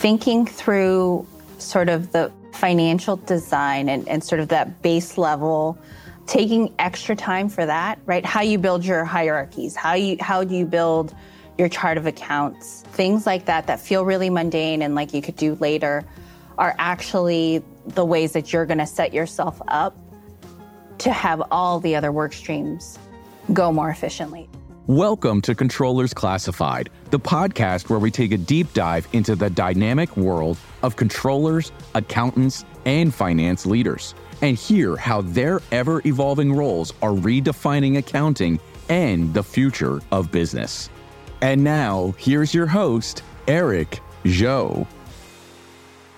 thinking through sort of the financial design and, and sort of that base level taking extra time for that right? How you build your hierarchies how you how do you build your chart of accounts? Things like that that feel really mundane and like you could do later are actually the ways that you're going to set yourself up to have all the other work streams go more efficiently Welcome to Controllers Classified, the podcast where we take a deep dive into the dynamic world of controllers, accountants, and finance leaders, and hear how their ever evolving roles are redefining accounting and the future of business. And now, here's your host, Eric Joe.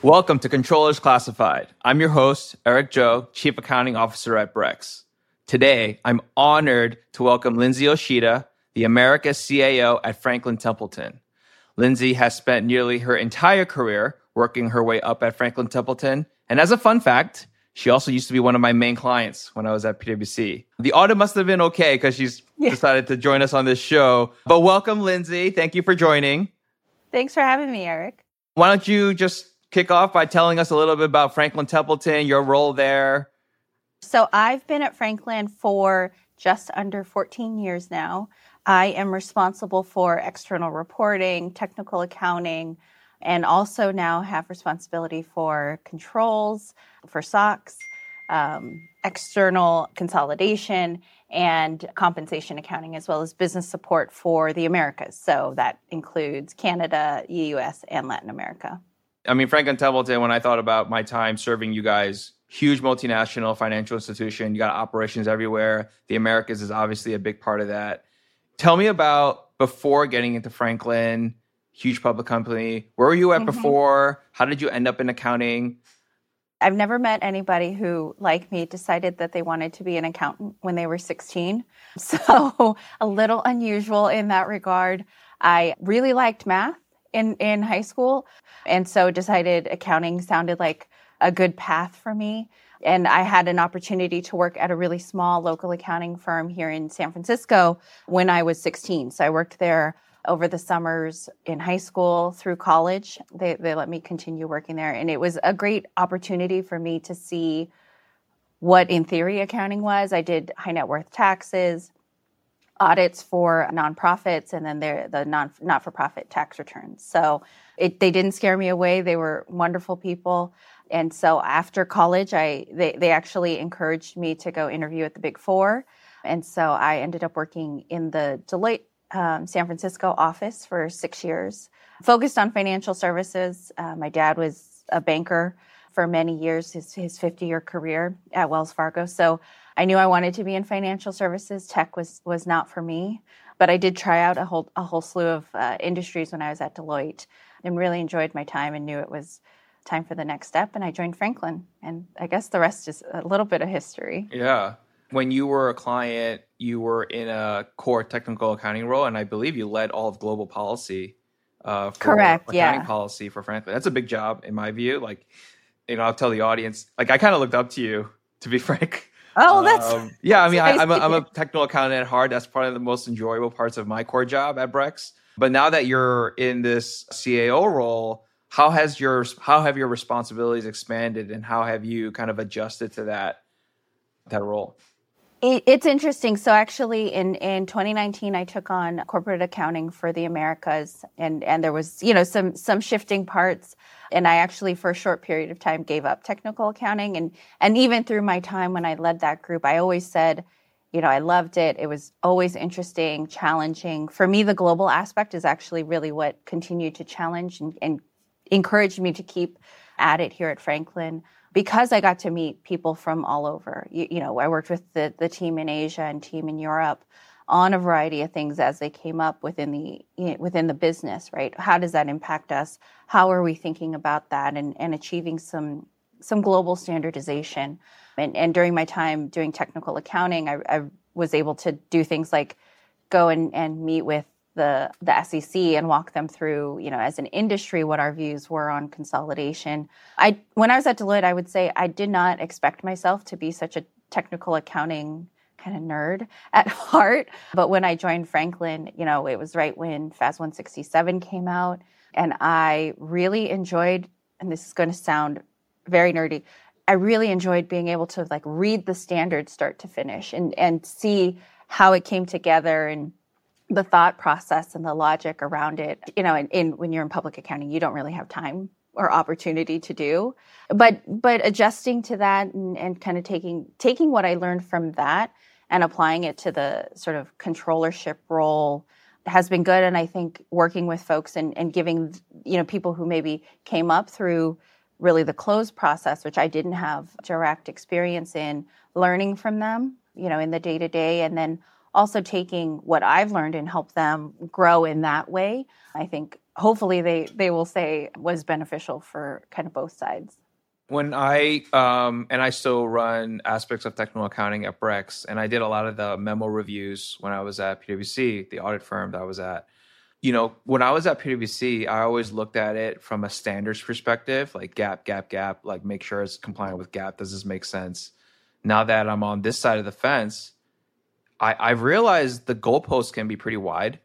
Welcome to Controllers Classified. I'm your host, Eric Joe, Chief Accounting Officer at Brex. Today, I'm honored to welcome Lindsey Oshita, the Americas CAO at Franklin Templeton. Lindsey has spent nearly her entire career working her way up at Franklin Templeton. And as a fun fact, she also used to be one of my main clients when I was at PwC. The audit must have been okay because she's yeah. decided to join us on this show. But welcome, Lindsey. Thank you for joining. Thanks for having me, Eric. Why don't you just kick off by telling us a little bit about Franklin Templeton, your role there? So, I've been at Franklin for just under 14 years now. I am responsible for external reporting, technical accounting, and also now have responsibility for controls, for SOX, um, external consolidation, and compensation accounting, as well as business support for the Americas. So that includes Canada, US, and Latin America. I mean, Franklin Templeton, when I thought about my time serving you guys, huge multinational financial institution, you got operations everywhere. The Americas is obviously a big part of that. Tell me about before getting into Franklin, huge public company. Where were you at mm-hmm. before? How did you end up in accounting? I've never met anybody who, like me, decided that they wanted to be an accountant when they were 16. So, a little unusual in that regard. I really liked math in, in high school, and so decided accounting sounded like a good path for me and I had an opportunity to work at a really small local accounting firm here in San Francisco when I was 16. So I worked there over the summers in high school through college. They, they let me continue working there. And it was a great opportunity for me to see what, in theory, accounting was. I did high net worth taxes, audits for nonprofits, and then the non, not for profit tax returns. So it, they didn't scare me away. They were wonderful people and so after college, I they, they actually encouraged me to go interview at the Big Four. And so I ended up working in the Deloitte um, San Francisco office for six years, focused on financial services. Uh, my dad was a banker for many years, his, his 50 year career at Wells Fargo. So I knew I wanted to be in financial services. Tech was, was not for me, but I did try out a whole, a whole slew of uh, industries when I was at Deloitte and really enjoyed my time and knew it was time for the next step and I joined Franklin. And I guess the rest is a little bit of history. Yeah. When you were a client, you were in a core technical accounting role, and I believe you led all of global policy. Uh, Correct. Accounting yeah. policy for Franklin. That's a big job in my view. Like, you know, I'll tell the audience. Like, I kind of looked up to you, to be frank. Oh, that's um, yeah. I mean, I, am a, I'm a technical accountant at heart. That's probably the most enjoyable parts of my core job at Brex. But now that you're in this CAO role, how has your how have your responsibilities expanded and how have you kind of adjusted to that that role? It's interesting. So actually in in 2019 i took on corporate accounting for the americas and and there was you know some some shifting parts. And i actually for a short period of time gave up technical accounting. And and even through my time when i led that group i always said you know i loved it. It was always interesting challenging. For me the global aspect is actually really what continued to challenge and, and encouraged me to keep at it here at Franklin because I got to meet people from all over. You, you, know, I worked with the, the team in Asia and team in Europe on a variety of things as they came up within the you know, within the business. Right? How does that impact us? How are we thinking about that and, and achieving some some global standardization? And, and during my time doing technical accounting, I, I was able to do things like go and, and meet with the the SEC and walk them through, you know, as an industry what our views were on consolidation. I when I was at Deloitte, I would say I did not expect myself to be such a technical accounting kind of nerd at heart, but when I joined Franklin, you know, it was right when FAS 167 came out. And I really enjoyed, and this is going to sound very nerdy, I really enjoyed being able to like read the standard start to finish and, and see how it came together and the thought process and the logic around it. You know, in, in when you're in public accounting, you don't really have time or opportunity to do but but adjusting to that and, and kind of taking taking what i learned from that and applying it to the sort of controllership role has been good and i think working with folks and, and giving you know people who maybe came up through really the close process which i didn't have direct experience in learning from them you know in the day to day and then also taking what i've learned and help them grow in that way i think hopefully they they will say was beneficial for kind of both sides when I um, and I still run aspects of technical accounting at Brex, and I did a lot of the memo reviews when I was at PwC, the audit firm that I was at. You know, when I was at PwC, I always looked at it from a standards perspective, like GAAP, GAAP, GAAP, like make sure it's compliant with GAAP. Does this make sense? Now that I'm on this side of the fence, I, I've realized the goalposts can be pretty wide,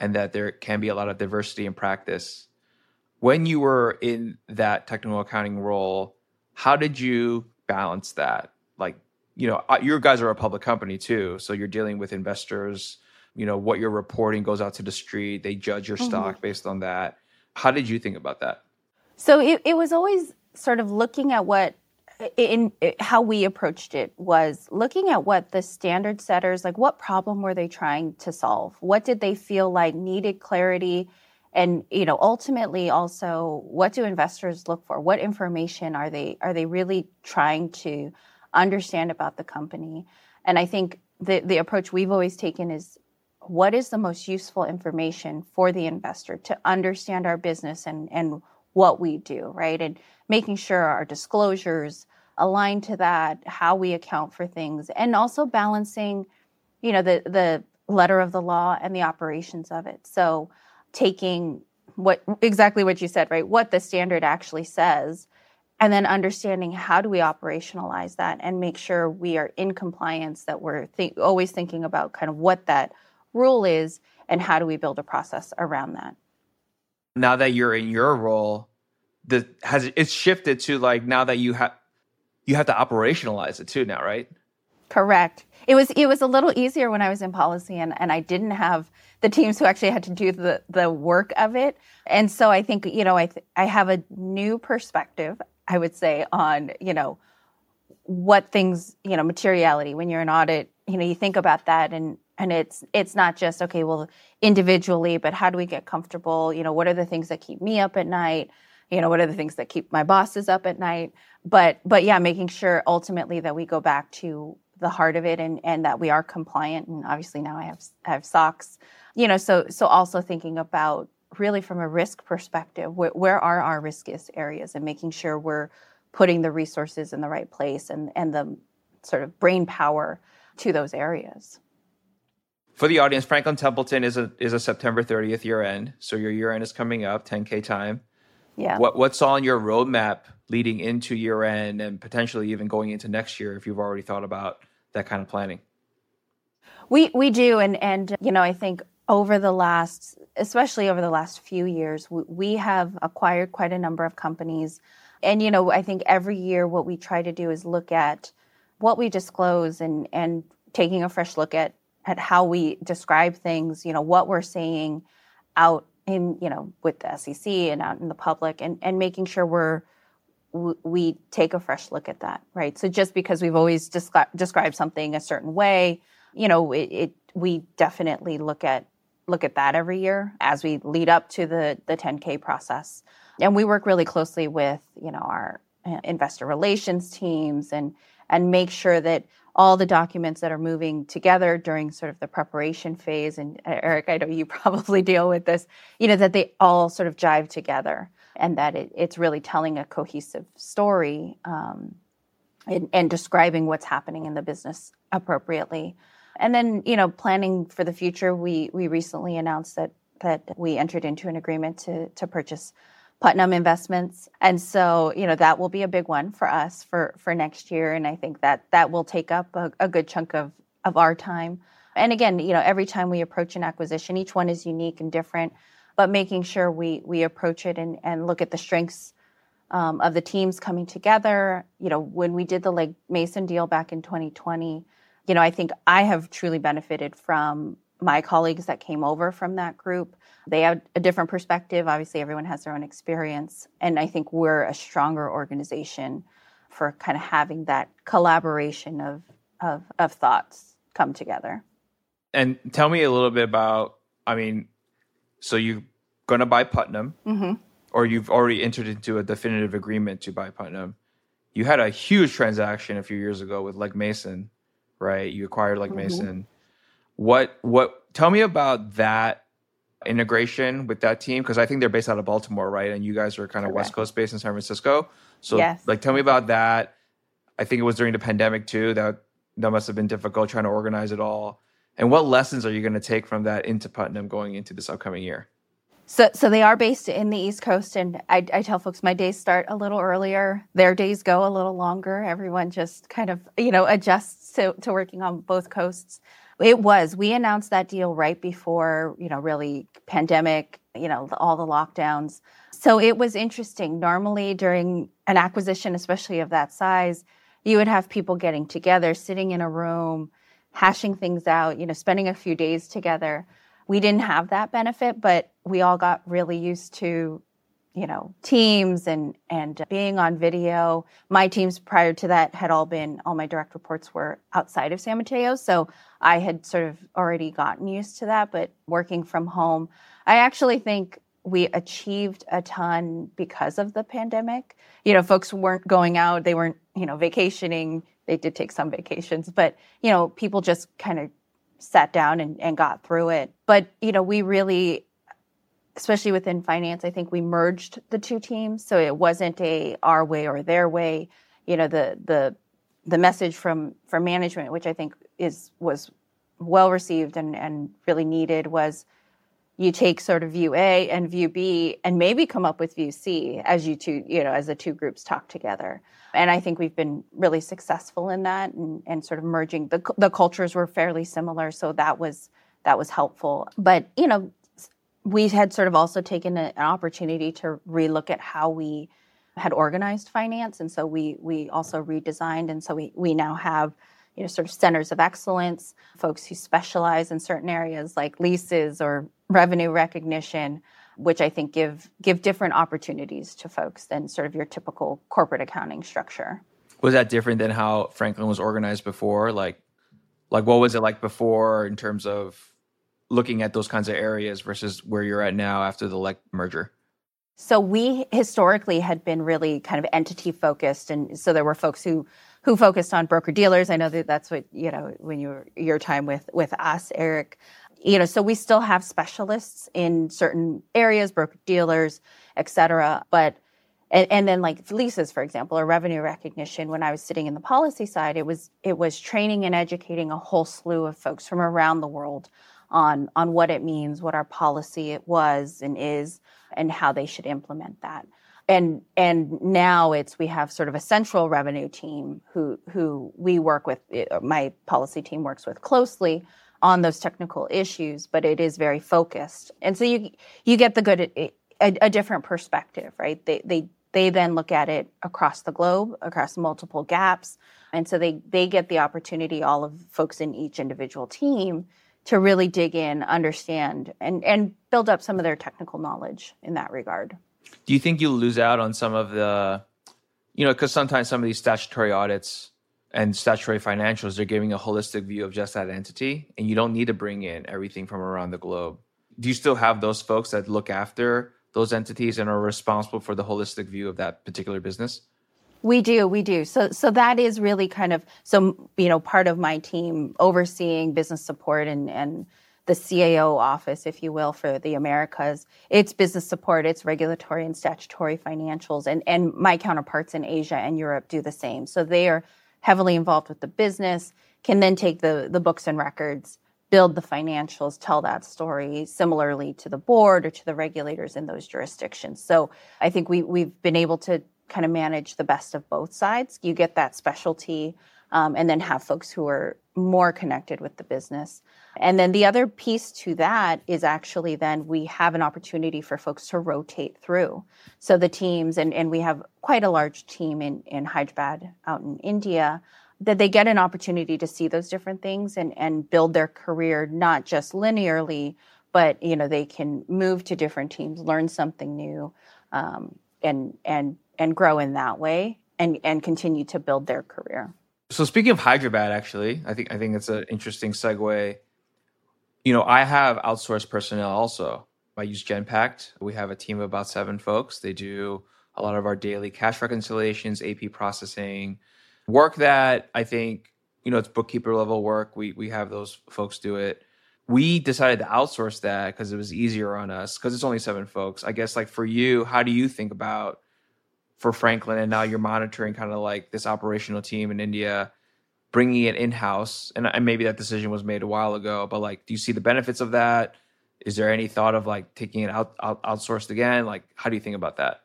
and that there can be a lot of diversity in practice when you were in that technical accounting role, how did you balance that? Like, you know, your guys are a public company too, so you're dealing with investors. You know, what you're reporting goes out to the street. They judge your mm-hmm. stock based on that. How did you think about that? So it, it was always sort of looking at what in, how we approached it was looking at what the standard setters like what problem were they trying to solve? What did they feel like needed clarity? And you know ultimately also what do investors look for? What information are they are they really trying to understand about the company? And i think the the approach we've always taken is what is the most useful information for the investor to understand our business and and what we do right and making sure our disclosures align to that how we account for things and also balancing you know the the letter of the law and the operations of it so taking what exactly what you said, right? What the standard actually says, and then understanding how do we operationalize that and make sure we are in compliance, that we're th- always thinking about kind of what that rule is and how do we build a process around that. Now that you're in your role, the has it's shifted to like now that you have you have to operationalize it too now, right? Correct. It was it was a little easier when I was in policy and, and I didn't have the teams who actually had to do the the work of it. And so I think you know I th- I have a new perspective I would say on you know what things you know materiality when you're in audit you know you think about that and and it's it's not just okay well individually but how do we get comfortable? You know what are the things that keep me up at night? You know what are the things that keep my bosses up at night? But but yeah making sure ultimately that we go back to the heart of it and and that we are compliant. And obviously now I have I have SOX you know so so also thinking about really from a risk perspective where are our riskiest areas? And making sure we're putting the resources in the right place and and the sort of brain power to those areas for the audience franklin templeton is a is a september 30th year end so your year end is coming up 10k time. Yeah. What what's on your roadmap leading into year end and potentially even going into next year if you've already thought about that kind of planning? We we do and and you know i think over the last, especially over the last few years, we have acquired quite a number of companies. And, you know, I think every year what we try to do is look at what we disclose and, and taking a fresh look at, at how we describe things, you know, what we're saying out in, you know, with the SEC and out in the public and, and making sure we're, we take a fresh look at that, right? So just because we've always descri- described something a certain way, you know, it, it we definitely look at look at that every year as we lead up to the the 10K process. And we work really closely with, you know, our uh, investor relations teams and and make sure that all the documents that are moving together during sort of the preparation phase and Eric, I know you probably deal with this, you know, that they all sort of jive together and that it, it's really telling a cohesive story um, and, and describing what's happening in the business appropriately. And then, you know, planning for the future, we we recently announced that that we entered into an agreement to to purchase Putnam Investments, and so you know that will be a big one for us for for next year, and I think that that will take up a, a good chunk of of our time. And again, you know, every time we approach an acquisition, each one is unique and different. but making sure we we approach it and, and look at the strengths um, of the teams coming together. You know, when we did the Legg Mason deal back in 2020, you know, I think I have truly benefited from my colleagues that came over from that group. They had a different perspective. Obviously, everyone has their own experience. And I think we're a stronger organization for kind of having that collaboration of, of, of thoughts come together. And tell me a little bit about, I mean, so you're going to buy Putnam, mm-hmm. or you've already entered into a definitive agreement to buy Putnam. You had a huge transaction a few years ago with Legg Mason, right? You acquired Legg mm-hmm. Mason. What what tell me about that integration with that team because I think they're based out of Baltimore, right? And you guys are kind of Correct. West Coast based in San Francisco. So yes. like tell me about that. I think it was during the pandemic too that that must have been difficult trying to organize it all. And what lessons are you going to take from that into Putnam going into this upcoming year? So, so they are based in the East Coast, and I, I, tell folks my days start a little earlier. Their days go a little longer. Everyone just kind of, you know, adjusts to, to working on both coasts. It was. We announced that deal right before, you know, really pandemic, you know, all the lockdowns. So it was interesting. Normally during an acquisition, especially of that size, you would have people getting together, sitting in a room, hashing things out, you know, spending a few days together. We didn't have that benefit, but we all got really used to you know teams and and uh, being on video. My teams prior to that had all been all my direct reports were outside of san mateo so i had sort of already gotten used to that but working from home i actually think we achieved a ton because of the pandemic. You know folks weren't going out they weren't you know vacationing. They did take some vacations but you know people just kind of sat down and, and got through it. But you know we really especially within finance, I think we merged the two teams, so it wasn't a our way or their way. You know, the the the message from from management, which I think is was well received and and really needed, was you take sort of view A and view B, and maybe come up with view C as you two, you know, as the two groups talk together. And I think we've been really successful in that, and, and sort of merging the the cultures were fairly similar, so that was that was helpful. But you know, we had sort of also taken a, an opportunity to relook at how we had organized finance and so we we also redesigned and so we we now have you know sort of centers of excellence folks who specialize in certain areas like leases or revenue recognition which i think give give different opportunities to folks than sort of your typical corporate accounting structure. Was that different than how franklin was organized before? Like like what was it like before in terms of looking at those kinds of areas versus where you're at now after the Legg merger? So we historically had been really kind of entity focused, and so there were folks who who focused on broker dealers. I know that that's what you know when you your time with with us, Eric. You know, so we still have specialists in certain areas, broker dealers, et cetera. But and, and then like leases, for example, or revenue recognition. When I was sitting in the policy side, it was it was training and educating a whole slew of folks from around the world on on what it means, what our policy it was and is, and how they should implement that. And and now it's we have sort of a central revenue team who who we work with. Uh, my policy team works with closely on those technical issues, but it is very focused, and so you you get the good a, a different perspective, right? They they they then look at it across the globe, across multiple GAAPs, and so they they get the opportunity. All of folks in each individual team to really dig in, understand, and and build up some of their technical knowledge in that regard. Do you think you'll lose out on some of the, you know, because sometimes some of these statutory audits and statutory financials they're giving a holistic view of just that entity, and you don't need to bring in everything from around the globe. Do you still have those folks that look after those entities and are responsible for the holistic view of that particular business? We do, we do. So, so that is really kind of so you know part of my team overseeing business support and and the CAO office, if you will, for the Americas. It's business support, it's regulatory and statutory financials, and and my counterparts in Asia and Europe do the same. So they are heavily involved with the business, can then take the the books and records, build the financials, tell that story similarly to the board or to the regulators in those jurisdictions. So I think we we've been able to kind of manage the best of both sides. You get that specialty um, and then have folks who are more connected with the business. And then the other piece to that is actually then we have an opportunity for folks to rotate through. So the teams, and, and we have quite a large team in, in Hyderabad out in India, that they get an opportunity to see those different things and, and build their career not just linearly, but you know they can move to different teams, learn something new, um, and and and grow in that way, and and continue to build their career. So speaking of Hyderabad, actually, I think I think it's an interesting segue. You know, I have outsourced personnel also. I use Genpact. We have a team of about seven folks. They do a lot of our daily cash reconciliations, AP processing, work that I think you know it's bookkeeper level work. We we have those folks do it. We decided to outsource that because it was easier on us because it's only seven folks. I guess like for you, how do you think about for Franklin, and now you're monitoring kind of like this operational team in India, bringing it in house. And, and maybe that decision was made a while ago, but like, do you see the benefits of that? Is there any thought of like taking it out, out outsourced again? Like, how do you think about that?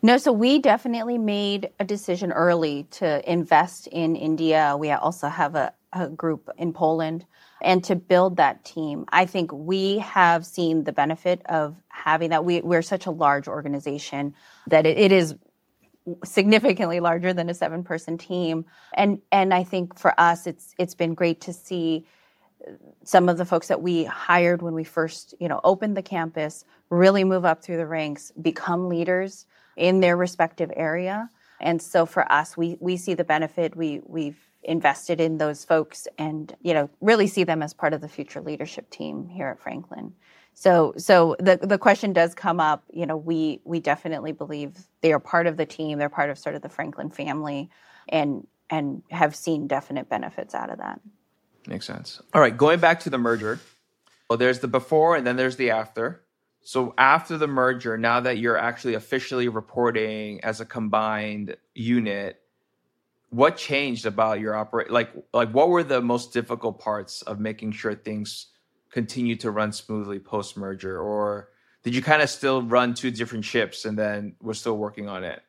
No, so we definitely made a decision early to invest in India. We also have a, a, group in Poland and to build that team. I think we have seen the benefit of having that. We, we're such a large organization that it, it is significantly larger than a seven person team and and I think for us it's it's been great to see some of the folks that we hired when we first you know opened the campus really move up through the ranks become leaders in their respective area and so for us we we see the benefit we we've invested in those folks and you know really see them as part of the future leadership team here at Franklin so, so the the question does come up. You know, we we definitely believe they are part of the team. They're part of sort of the Franklin family, and and have seen definite benefits out of that. Makes sense. All right, going back to the merger. Well, there's the before and then there's the after. So after the merger, now that you're actually officially reporting as a combined unit, what changed about your operate? Like, like what were the most difficult parts of making sure things continue to run smoothly post merger, or did you kind of still run two different ships and then we're still working on it?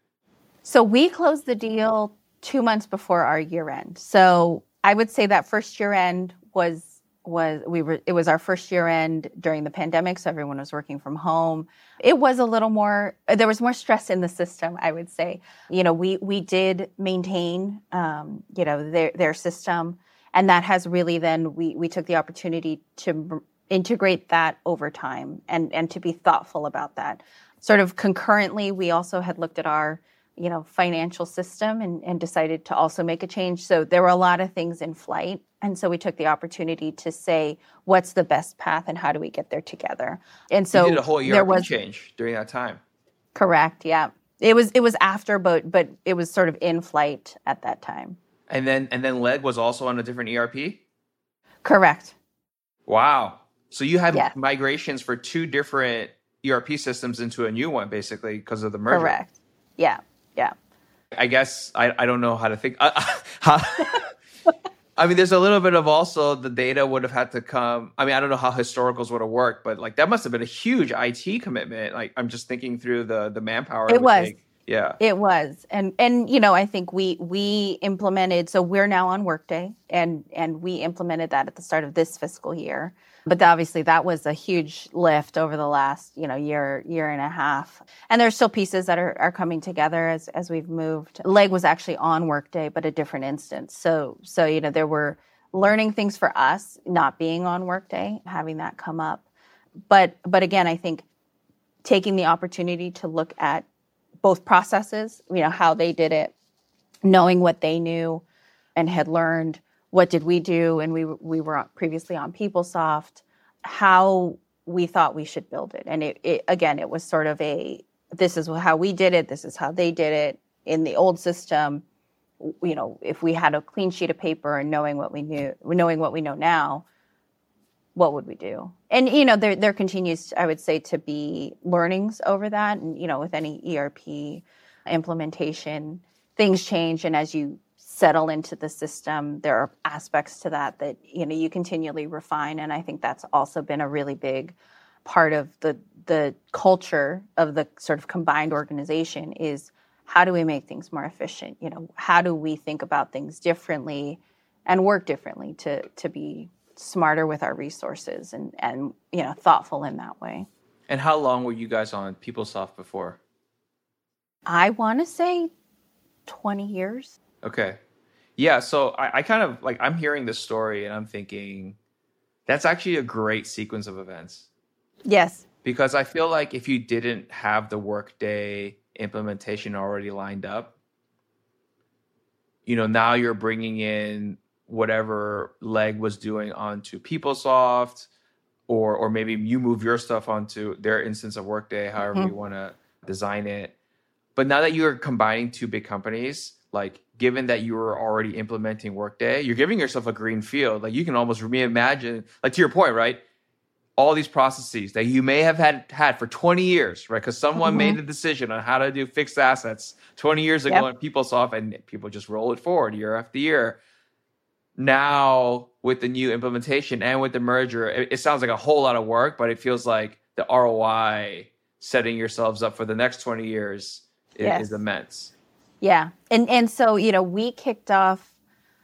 So we closed the deal two months before our year end. So I would say that first year end was was we were it was our first year end during the pandemic so everyone was working from home. It was a little more there was more stress in the system i would say. You know we we did maintain um, you know their their system and that has really then we we took the opportunity to integrate that over time and and to be thoughtful about that. Sort of concurrently we also had looked at our you know financial system and, and decided to also make a change. So there were a lot of things in flight and so we took the opportunity to say what's the best path and how do we get there together and so you did a whole year there was change during that time correct yeah it was it was after but but it was sort of in flight at that time and then and then Legg was also on a different ERP? Correct. Wow. So you had yeah. migrations for two different ERP systems into a new one basically because of the merger. Correct. Yeah. Yeah. I guess I, I don't know how to think. Uh, how, I mean, there's a little bit of also the data would have had to come. I mean, I don't know how historicals would have worked, but like that must have been a huge IT commitment. Like I'm just thinking through the the manpower. It, was. Take. Yeah. It was. And and you know, I think we we implemented so we're now on Workday and and we implemented that at the start of this fiscal year. But obviously that was a huge lift over the last, you know, year year and a half. And there's still pieces that are, are coming together as as we've moved. Legg was actually on Workday, but a different instance. So so you know, there were learning things for us not being on Workday, having that come up. But but again, I think taking the opportunity to look at both processes, you know, how they did it, knowing what they knew and had learned, what did we do, and we we were previously on PeopleSoft, how we thought we should build it, and it, it again, it was sort of a this is how we did it, this is how they did it in the old system. You know, if we had a clean sheet of paper and knowing what we knew, knowing what we know now, what would we do? And you know, there there continues, I would say, to be learnings over that. And you know, with any ERP implementation, things change, and as you settle into the system, there are aspects to that that you know you continually refine. And I think that's also been a really big part of the the culture of the sort of combined organization is how do we make things more efficient? You know, how do we think about things differently and work differently to to be smarter with our resources and and you know thoughtful in that way. And how long were you guys on PeopleSoft before? I want to say 20 years. Okay. Yeah. So I, I, kind of like, I'm hearing this story and I'm thinking that's actually a great sequence of events. Yes. Because I feel like if you didn't have the workday implementation already lined up, you know, now you're bringing in whatever Legg was doing onto PeopleSoft, or or maybe you move your stuff onto their instance of Workday, however mm-hmm. you want to design it. But now that you're combining two big companies, like given that you were already implementing Workday, you're giving yourself a green field. Like you can almost reimagine, like to your point, right? All these processes that you may have had had for 20 years, right? Because someone mm-hmm. made a decision on how to do fixed assets 20 years ago yep. in PeopleSoft, and people just roll it forward year after year now with the new implementation and with the merger, it, it, sounds like a whole lot of work, but it feels like the ROI setting yourselves up for the next 20 years yes. is immense. Yeah. And and so, you know, we kicked off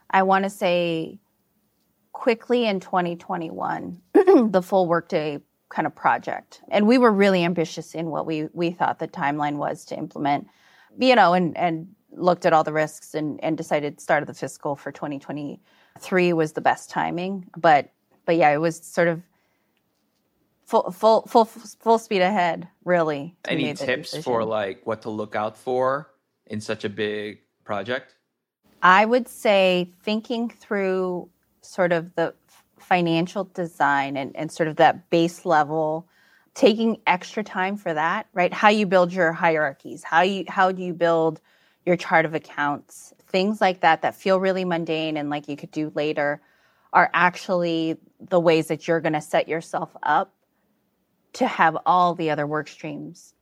I want to say quickly in 2021 the full workday kind of project. And we were really ambitious in what we we thought the timeline was to implement. You know, and and looked at all the risks and and decided start of the fiscal for 2023 was the best timing. But but yeah, it was sort of full full full full speed ahead. Really. Any tips for like what to look out for in such a big project? I would say thinking through sort of the financial design and, and sort of that base level taking extra time for that right how you build your hierarchies how you how do you build your chart of accounts things like that that feel really mundane and like you could do later are actually the ways that you're going to set yourself up to have all the other work streams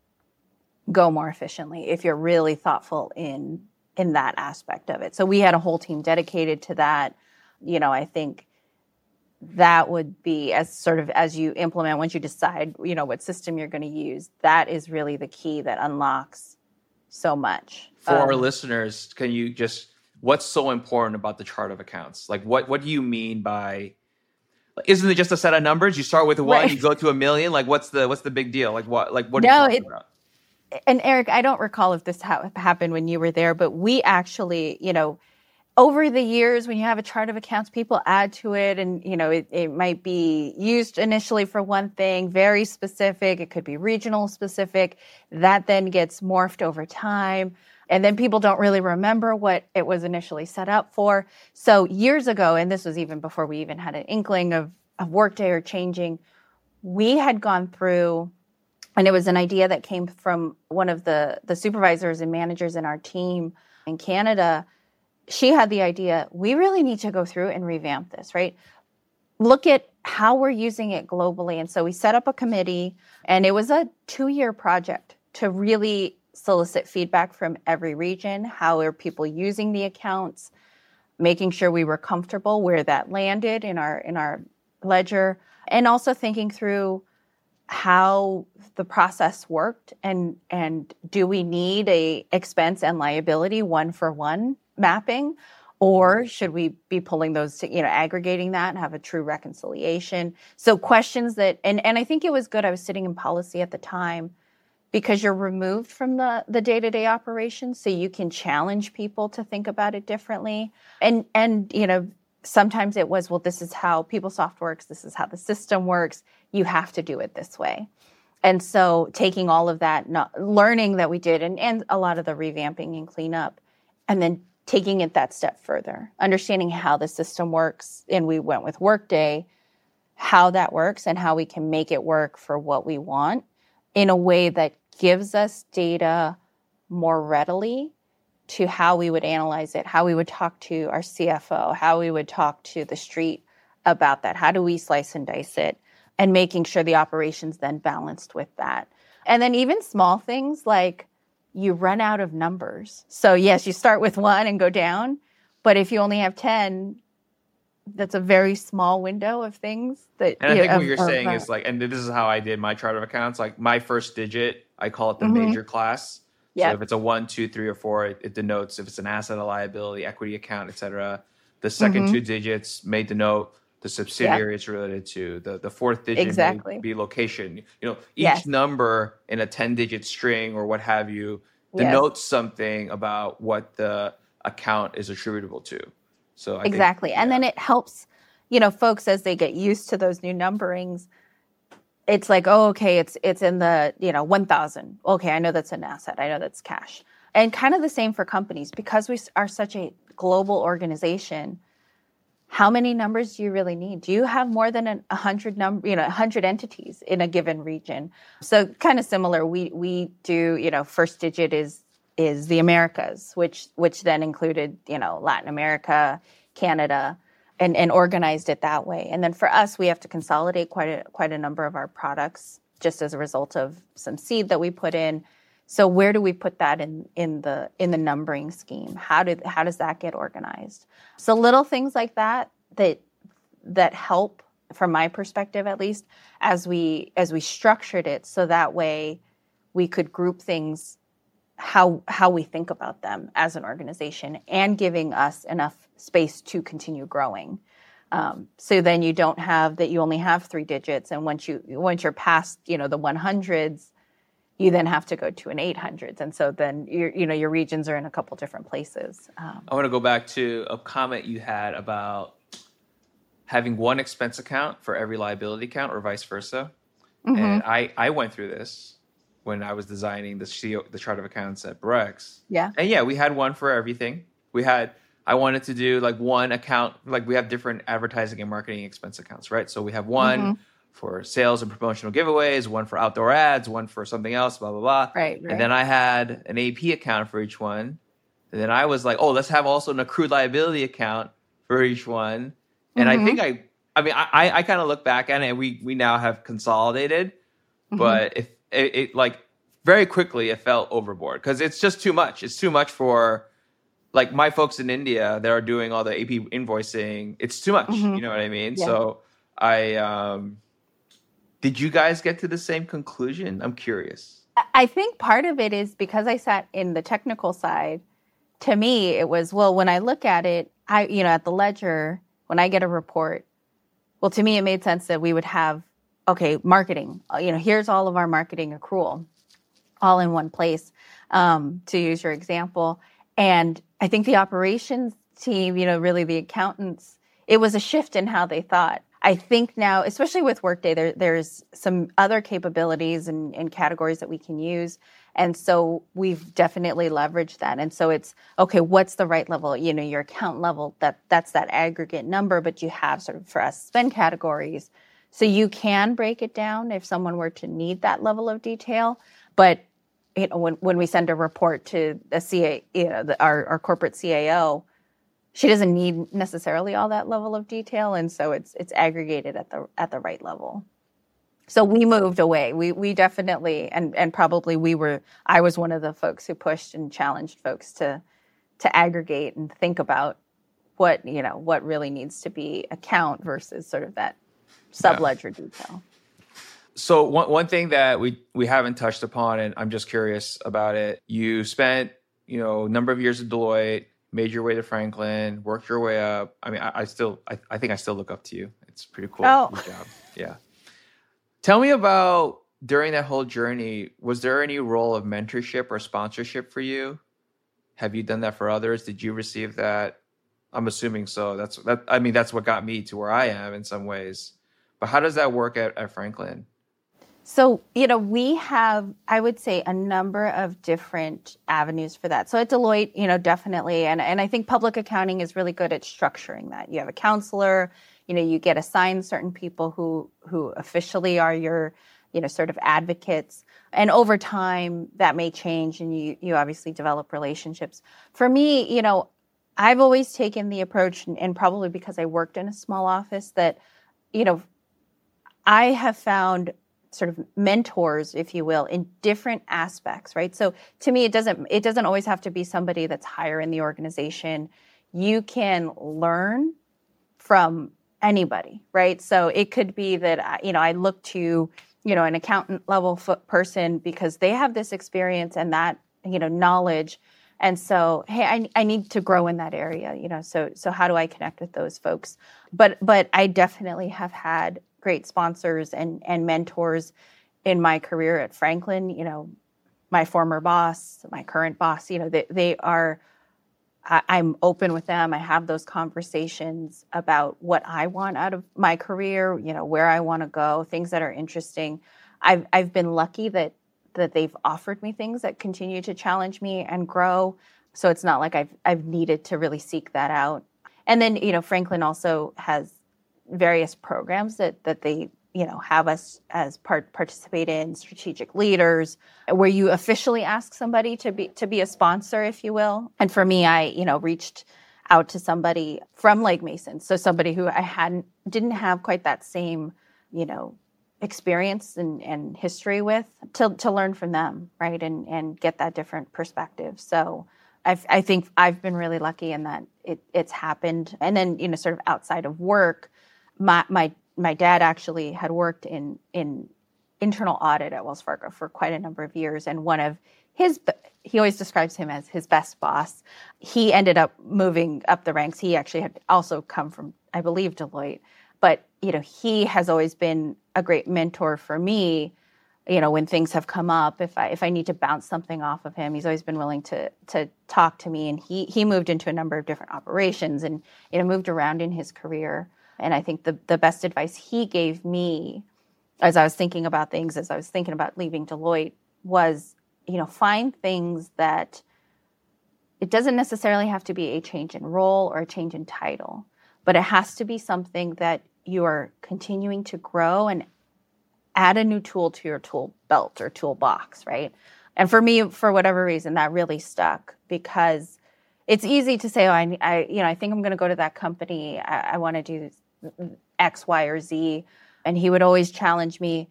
go more efficiently if you're really thoughtful in in that aspect of it. So we had a whole team dedicated to that. You know, I think that would be as sort of as you implement once you decide, you know, what system you're going to use, that is really the key that unlocks so much. For um, our listeners, can you just what's so important about the chart of accounts? Like what what do you mean by isn't it just a set of numbers? You start with one, right. you go to a million. Like what's the what's the big deal? Like what like what no, it, about? And Eric, I don't recall if this ha- happened when you were there, but we actually, you know, over the years when you have a chart of accounts people add to it and you know it, it might be used initially for one thing very specific. It could be regional specific. That then gets morphed over time. And then people don't really remember what it was initially set up for. So years ago and this was even before we even had an inkling of, of workday or changing we had gone through and it was an idea that came from one of the the supervisors and managers in our team in canada she had the idea we really need to go through and revamp this, right? Look at how we're using it globally. And so we set up a committee, and it was a two year project to really solicit feedback from every region. How are people using the accounts? Making sure we were comfortable where that landed in our in our ledger, and also thinking through how the process worked and and do we need a expense and liability one for one mapping? Or should we be pulling those to, you know aggregating that and have a true reconciliation? So questions that and and i think it was good i was sitting in policy at the time because you're removed from the the day-to-day operations so you can challenge people to think about it differently. And and you know sometimes it was well this is how PeopleSoft works this is how the system works you have to do it this way and so taking all of that not, learning that we did and, and a lot of the revamping and cleanup and then taking it that step further, understanding how the system works. And we went with Workday, how that works and how we can make it work for what we want in a way that gives us data more readily to how we would analyze it, how we would talk to our CFO, how we would talk to the street about that. How do we slice and dice it? And making sure the operations then balanced with that. And then even small things like you run out of numbers. So, yes, you start with one and go down. But if you only have 10, that's a very small window of things that. And I think what you're saying is like, and this is how I did my chart of accounts. Like my first digit, I call it the mm-hmm. major class. Yep. So if it's a one, two, three, or four, it, it denotes if it's an asset, a liability, equity account, et cetera. The 2nd Mhm. two digits may denote the subsidiary it's related to. The the fourth digit Exactly. may be location. You know, each Yes. number in a 10 digit string or what have you Yes. denotes something about what the account is attributable to. So I think- exactly and then it helps you know folks as they get used to those new numberings it's like oh okay it's it's in the you know 1000 okay i know that's an asset i know that's cash and kind of the same for companies because we are such a global organization how many numbers do you really need? Do you have more than a hundred number you know hundred entities in a given region? So kind of similar we we do you know first digit is is the americas which which then included you know latin america canada and and organized it that way. And then for us we have to consolidate quite a quite a number of our products just as a result of some seed that we put in so where do we put that in in the in the numbering scheme? How did how does that get organized? So little things like that that that help from my perspective at least as we as we structured it so that way we could group things how how we think about them as an organization and giving us enough space to continue growing. Um, so then you don't have that you only have three digits and once you once you're past you know the 100s you then have to go to an 800s and so then your you know your regions are in a couple different places um, I want to go back to a comment you had about having one expense account for every liability account or vice versa. mhm. And I, I went through this when I was designing the CO, the chart of accounts at Brex. yeah And yeah, we had one for everything. We had I wanted to do like one account, like we have different advertising and marketing expense accounts, right? So we have one Mhm. For sales and promotional giveaways, one for outdoor ads, one for something else, blah blah blah. right right And then I had an AP account for each one. And then I was like, oh, let's have also an accrued liability account for each one. And I Mhm. think I, I mean, I, I, I kind of look back at it and we, we now have consolidated, Mhm. but if it, it like very quickly it felt overboard because it's just too much. It's too much for like my folks in India that are doing all the AP invoicing. It's too much. Mhm. You know what I mean? Yeah. So I, um, did you guys get to the same conclusion? I'm curious. I think part of it is because I sat in the technical side. To me, it was well when I look at it, I you know at the ledger when I get a report. Well, to me, it made sense that we would have okay marketing. uh, You know, here's all of our marketing accrual, all in one place. Um, to use your example, and I think the operations team, you know, really the accountants, it was a shift in how they thought. I think now, especially with Workday, there, there's some other capabilities and, and categories that we can use. And so we've definitely leveraged that. And so it's okay, what's the right level? You know, your account level, that that's that aggregate number, but you have sort of for us spend categories. So you can break it down if someone were to need that level of detail. But you know, when, when we send a report to the CA, you know, the, our, our corporate CAO, she doesn't need necessarily all that level of detail, and so it's it's aggregated at the at the right level. So we moved away. We we definitely and and probably we were. I was one of the folks who pushed and challenged folks to to aggregate and think about what you know what really needs to be account versus sort of that Yeah. subledger detail. So one one thing that we we haven't touched upon, and I'm just curious about it. You spent you know a number of years at Deloitte, made your way to Franklin, worked your way up. I mean, I, I still I, I think I still look up to you. It's pretty cool. Oh. Good job. Yeah. Tell me about during that whole journey. Was there any role of mentorship or sponsorship for you? Have you done that for others? Did you receive that? I'm assuming so. That's that. I mean, that's what got me to where I am in some ways. But how does that work at, at Franklin? So, you know, we have, I would say, a number of different avenues for that. So at Deloitte, you know, definitely. And, and I think public accounting is really good at structuring that. You have a counselor, you know, you get assigned certain people who, who officially are your, you know, sort of advocates. And over time, that may change and you, you obviously develop relationships. For me, you know, I've always taken the approach, and, probably because I worked in a small office, that, you know, I have found sort of mentors if you will in different aspects right so to me it doesn't it doesn't always have to be somebody that's higher in the organization you can learn from anybody right so it could be that you know i look to you know an accountant level person because they have this experience and that you know, knowledge. And so, hey, I, I need to grow in that area, you know. So, so how do I connect with those folks? But, but I definitely have had great sponsors and and mentors in my career at Franklin. You know, my former boss, my current boss. You know, they they are I, am open with them. I have those conversations about what I want out of my career, you know, where I want to go, things that are interesting. I've I've been lucky that that they've offered me things that continue to challenge me and grow. So it's not like I've I've needed to really seek that out. And then, you know, Franklin also has various programs that that they you know have us as part participate in strategic leaders. Where you officially ask somebody to be to be a sponsor if you will? And for me i you know reached out to somebody from Legg Mason. So somebody who i hadn't didn't have quite that same you know experience and, and history with to, to learn from them right? And and get that different perspective. So I've, i think i've been really lucky in that it, it's happened. And then you know sort of outside of work my my my dad actually had worked in in internal audit at Wells Fargo for quite a number of years, and one of his he always describes him as his best boss. He ended up moving up the ranks. He actually had also come from, I believe, Deloitte. But you know, he has always been a great mentor for me. You know, when things have come up, if I if I need to bounce something off of him, he's always been willing to to talk to me. And he he moved into a number of different operations and you know moved around in his career. And I think the, the best advice he gave me as I was thinking about things, as I was thinking about leaving Deloitte, was, you know, find things that it doesn't necessarily have to be a change in role or a change in title, but it has to be something that you are continuing to grow and add a new tool to your tool belt or toolbox, right? And for me, for whatever reason, that really stuck because it's easy to say, oh, I, I you know, I think I'm going to go to that company. I, I want to do X, Y, or Z. And he would always challenge me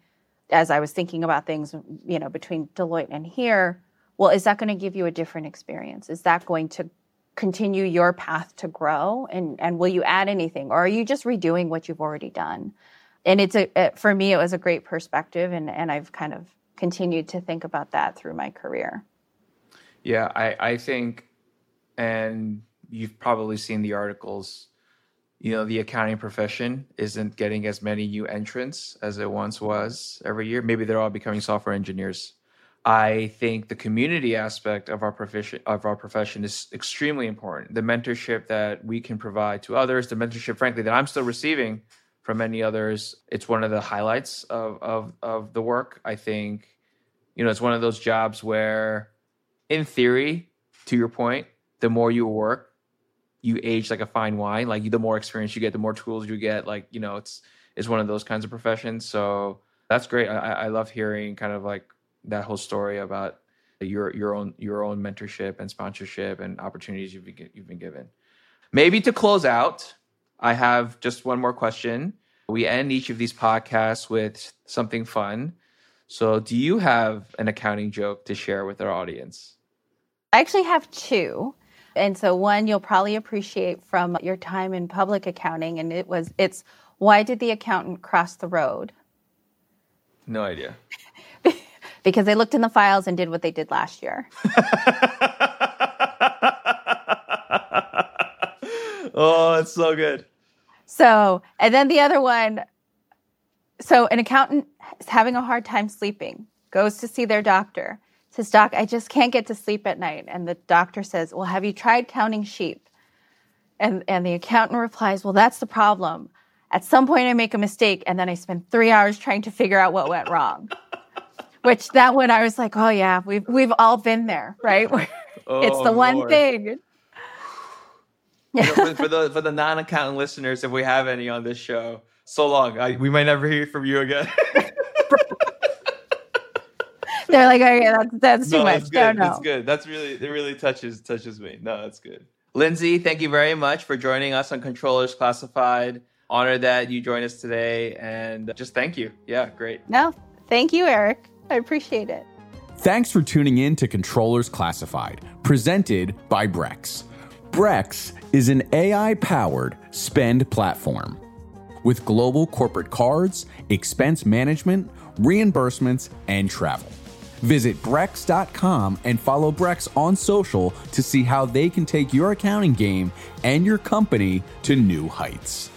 as I was thinking about things, you know, between Deloitte and here. Well, is that going to give you a different experience? Is that going to continue your path to grow? And, and will you add anything? Or are you just redoing what you've already done? And it's a, for me, it was a great perspective. And, and I've kind of continued to think about that through my career. Yeah, I, I think, and you've probably seen the articles you know the accounting profession isn't getting as many new entrants as it once was every year. Maybe they're all becoming software engineers. I think the community aspect of our profession of our profession is extremely important. The mentorship that we can provide to others the mentorship frankly that i'm still receiving from many others it's one of the highlights of of, of the work. I think you know it's one of those jobs where in theory to your point the more you work you age like a fine wine. Like the more experience you get, the more tools you get. Like you know, it's it's one of those kinds of professions. So that's great. I, I love hearing kind of like that whole story about your your own your own mentorship and sponsorship and opportunities you've been, you've been given. Maybe to close out, I have just one more question. We end each of these podcasts with something fun. So, do you have an accounting joke to share with our audience? I actually have two. And so one you'll probably appreciate from your time in public accounting and it was it's why did the accountant cross the road? No idea. because they looked in the files and did what they did last year. oh, it's so good. So, and then the other one so an accountant is having a hard time sleeping, goes to see their doctor says, Doc, I just can't get to sleep at night. And the doctor says, Well, have you tried counting sheep? And, and the accountant replies, Well, that's the problem. At some point, I make a mistake, and then I spend three hours trying to figure out what went wrong. Which that one, I was like, Oh, yeah, we've, we've all been there, right? Oh, it's the one Lord. thing. You know, for, for, the for the non-accountant listeners, if we have any on this show, so long. I, we might never hear from you again. They're like, okay, that's that's too no, much. Good. No, no. That's good. That's really it really touches touches me. No, that's good. Lindsey, thank you very much for joining us on Controllers Classified. Honor that you joined us today and just thank you. Yeah, great. No, thank you, Eric. I appreciate it. Thanks for tuning in to Controllers Classified, presented by Brex. Brex is an AI powered spend platform with global corporate cards, expense management, reimbursements, and travel. Visit Brex.com and follow Brex on social to see how they can take your accounting game and your company to new heights.